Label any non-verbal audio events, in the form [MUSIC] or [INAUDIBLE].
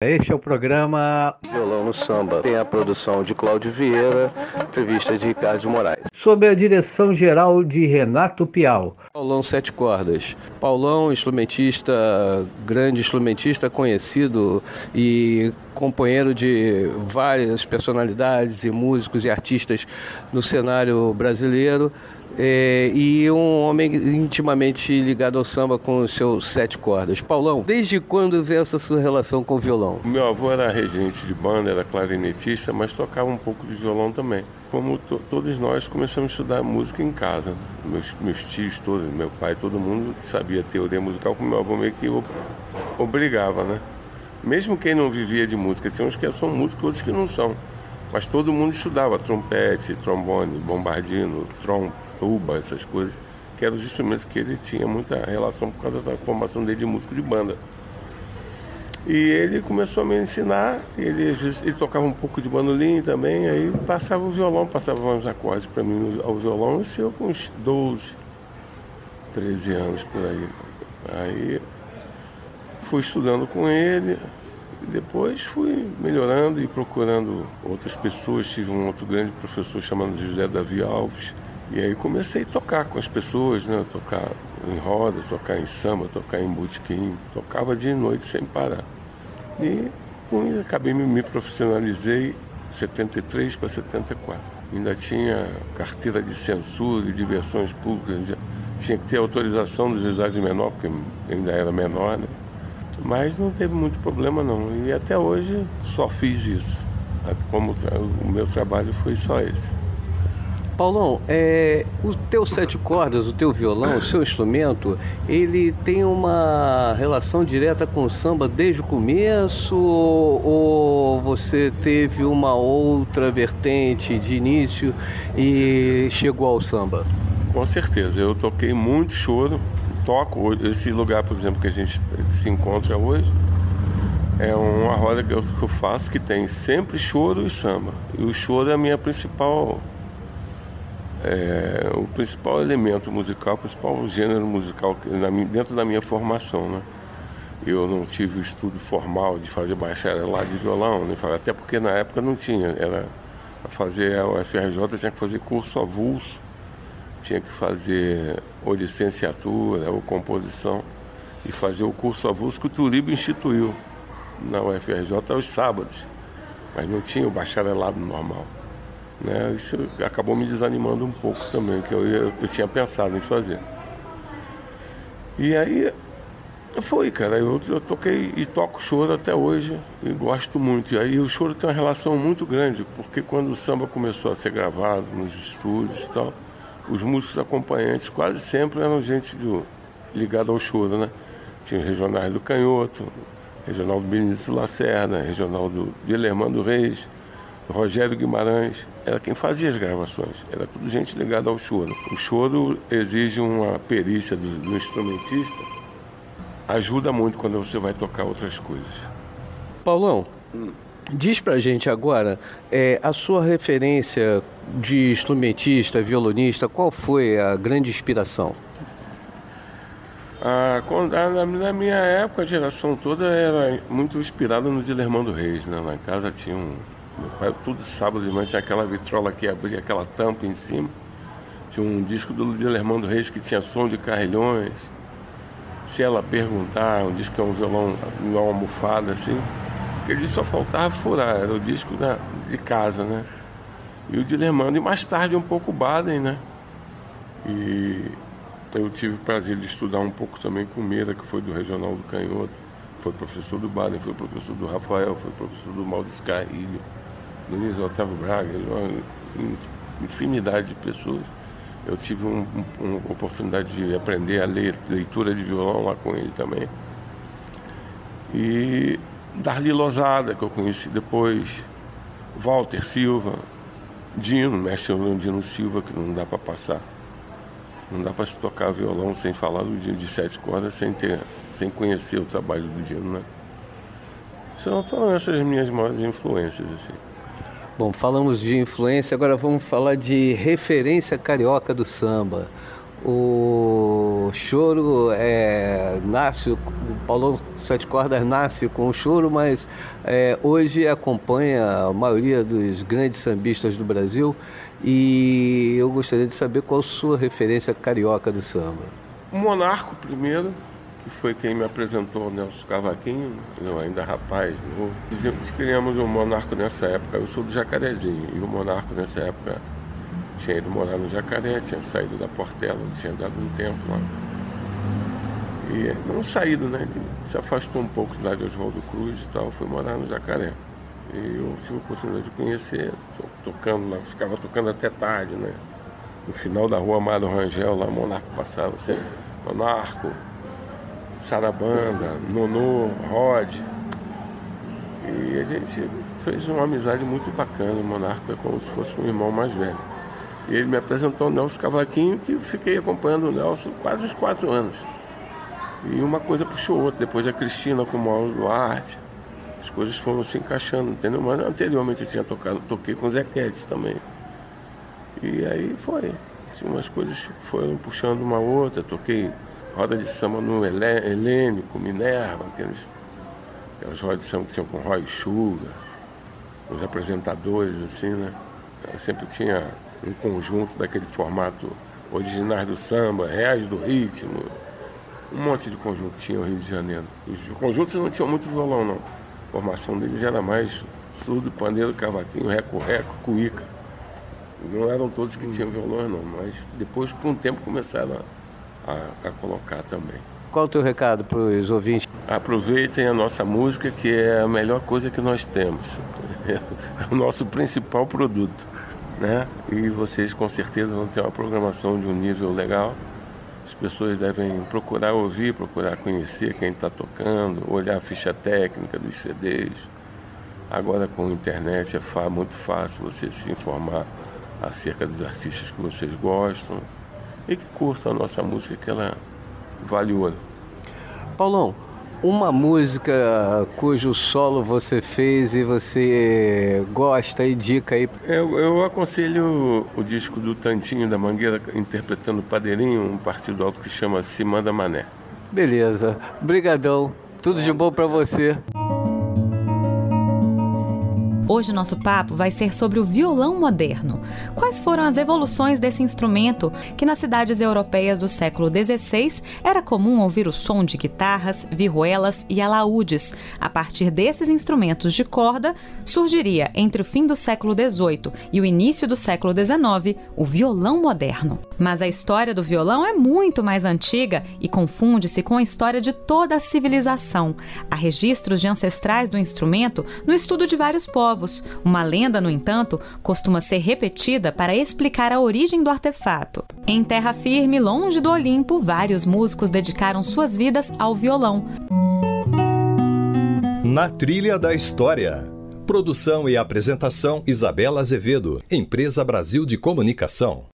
Este é o programa Violão no Samba. Tem a produção de Cláudio Vieira, entrevista de Ricardo Moraes. Sob a direção geral de Renato Pial. Paulão Sete Cordas. Paulão, instrumentista, grande instrumentista, conhecido e companheiro de várias personalidades e músicos e artistas no cenário brasileiro. É, e um homem intimamente ligado ao samba com os seus sete cordas. Paulão, desde quando vem essa sua relação com o violão? Meu avô era regente de banda, era clarinetista, mas tocava um pouco de violão também. Como to todos nós começamos a estudar música em casa. Meus, meus tios todos, meu pai, todo mundo sabia teoria musical, como meu avô meio que obrigava, né? Mesmo quem não vivia de música, tinha uns que são músicos, outros que não são. Mas todo mundo estudava trompete, trombone, bombardino, trompo tuba, essas coisas, que eram os instrumentos que ele tinha muita relação por causa da formação dele de músico de banda. E ele começou a me ensinar, ele, ele tocava um pouco de bandolim também, aí passava o violão, passava uns acordes para mim ao violão, isso eu com uns 12, 13 anos por aí. Aí fui estudando com ele, depois fui melhorando e procurando outras pessoas. Tive um outro grande professor chamado José Davi Alves, e aí comecei a tocar com as pessoas, né? Tocar em rodas, tocar em samba, tocar em botequim. Tocava dia e noite sem parar. E com acabei me, me profissionalizei 73 para 74. Ainda tinha carteira de censura e diversões públicas. Tinha que ter autorização dos juizados de menor, porque ainda era menor, né? Mas não teve muito problema não. E até hoje só fiz isso. Como o meu trabalho foi só esse. Paulão, é, o teu sete cordas, o teu violão, o seu instrumento, ele tem uma relação direta com o samba desde o começo ou você teve uma outra vertente de início e chegou ao samba? Com certeza, eu toquei muito choro, toco esse lugar, por exemplo, que a gente se encontra hoje. É uma roda que eu, faço que tem sempre choro e samba. E o choro é a minha principal é, o principal elemento musical, o principal gênero musical dentro da minha formação, né? Eu não tive o estudo formal de fazer bacharelado de violão, nem até porque na época não tinha. Era fazer o FRJ tinha que fazer curso avulso, tinha que fazer ou licenciatura ou composição e fazer o curso avulso que o Turibo instituiu na UFRJ aos sábados, mas não tinha o bacharelado normal. Né? Isso acabou me desanimando um pouco também, que eu, eu, eu tinha pensado em fazer. E aí foi, cara. Eu, eu toquei e toco choro até hoje e gosto muito. E aí o choro tem uma relação muito grande, porque quando o samba começou a ser gravado nos estúdios e tal, os músicos acompanhantes quase sempre eram gente do, ligada ao choro, né? Tinha regionais do Canhoto, regional do Benício Lacerda, regional do Guilhermando Reis, Rogério Guimarães era quem fazia as gravações. Era tudo gente ligada ao choro. O choro exige uma perícia do, do instrumentista. Ajuda muito quando você vai tocar outras coisas. Paulão, hum. diz pra gente agora é, a sua referência de instrumentista, violonista, qual foi a grande inspiração? Ah, na, minha época, a geração toda era muito inspirada no Dilermando Reis. Né? Na casa tinha um, pai, todo sábado de manhã, tinha aquela vitrola que abria aquela tampa em cima. Tinha um disco do Dilermando Reis que tinha som de carrilhões. Se ela perguntar, um disco que é um violão, uma almofada assim. Ele só faltava furar, era o disco da, de casa, né? E o Dilermando, e mais tarde um pouco o Baden, né? E eu tive o prazer de estudar um pouco também com Meira, que foi do Regional do Canhoto. Foi professor do Baden, foi professor do Rafael, foi professor do Maurício Carrilho. Luiz Otávio Braga, uma infinidade de pessoas. Eu tive um, um, uma oportunidade de aprender a ler leitura de violão lá com ele também. E Darli Lozada, que eu conheci depois, Walter Silva, Dino, mestre Dino Silva, que não dá para passar. Não dá para se tocar violão sem falar do Dino de sete cordas, sem, ter, sem conhecer o trabalho do Dino, né? São essas minhas maiores influências, assim. Bom, falamos de influência, agora vamos falar de referência carioca do samba. O choro é, nasce, o Paulão Sete Cordas nasce com o choro, mas é, hoje acompanha a maioria dos grandes sambistas do Brasil e eu gostaria de saber qual a sua referência carioca do samba. Monarco primeiro, que foi quem me apresentou o Nelson Cavaquinho, eu ainda rapaz, novo. Nós criamos o Monarco nessa época, eu sou do Jacarezinho, e o Monarco nessa época tinha ido morar no Jacaré, tinha saído da Portela, tinha dado um tempo lá. E não saído, né? Ele se afastou um pouco lá de Oswaldo Cruz e tal, foi morar no Jacaré. E eu tive a oportunidade de conhecer, tocando lá, ficava tocando até tarde, né? No final da rua Amado Rangel, lá Monarco passava, sempre. Monarco, Sarabanda, Nonô, Rod. E a gente fez uma amizade muito bacana. O Monarco é como se fosse um irmão mais velho. E ele me apresentou o Nelson Cavaquinho, que fiquei acompanhando o Nelson quase os quatro anos. E uma coisa puxou outra, depois a Cristina com o Mauro Duarte. As coisas foram se encaixando, entendeu? Mas anteriormente eu tinha tocado, toquei com o Zequete também. E aí foi. Assim, umas coisas foram puxando uma outra, toquei roda de samba no Helênico, Minerva, aqueles, aquelas rodas de samba que tinham com Roy Sugar, os apresentadores, assim, né? Eu sempre tinha um conjunto daquele formato originais do samba, reais do ritmo, um monte de conjunto tinha o Rio de Janeiro. Os conjuntos não tinham muito violão, não. A formação deles era mais surdo, pandeiro, cavaquinho, reco-reco, cuíca. Não eram todos que tinham violão, não, mas depois, por um tempo, começaram a, a, a colocar também. Qual o teu recado para os ouvintes? Aproveitem a nossa música, que é a melhor coisa que nós temos. [LAUGHS] É o nosso principal produto né? E vocês com certeza vão ter uma programação de um nível legal. As pessoas devem procurar ouvir, procurar conhecer quem está tocando, olhar a ficha técnica dos CDs. Agora com a internet é muito fácil você se informar acerca dos artistas que vocês gostam e que curtam a nossa música, que ela vale ouro. Paulão, uma música cujo solo você fez e você gosta e dica aí? Eu, eu aconselho o, disco do Tantinho da Mangueira interpretando Padeirinho, um partido alto que chama Se Manda Mané. Beleza, brigadão, tudo de bom para você. Hoje nosso papo vai ser sobre o violão moderno. Quais foram as evoluções desse instrumento que nas cidades europeias do século XVI era comum ouvir o som de guitarras, vihuelas e alaúdes. A partir desses instrumentos de corda, surgiria entre o fim do século XVIII e o início do século XIX o violão moderno. Mas a história do violão é muito mais antiga e confunde-se com a história de toda a civilização. Há registros de ancestrais do instrumento no estudo de vários povos povos. Uma lenda, no entanto, costuma ser repetida para explicar a origem do artefato. Em terra firme, longe do Olimpo, vários músicos dedicaram suas vidas ao violão. Na trilha da história. Produção e apresentação Isabela Azevedo, Empresa Brasil de Comunicação.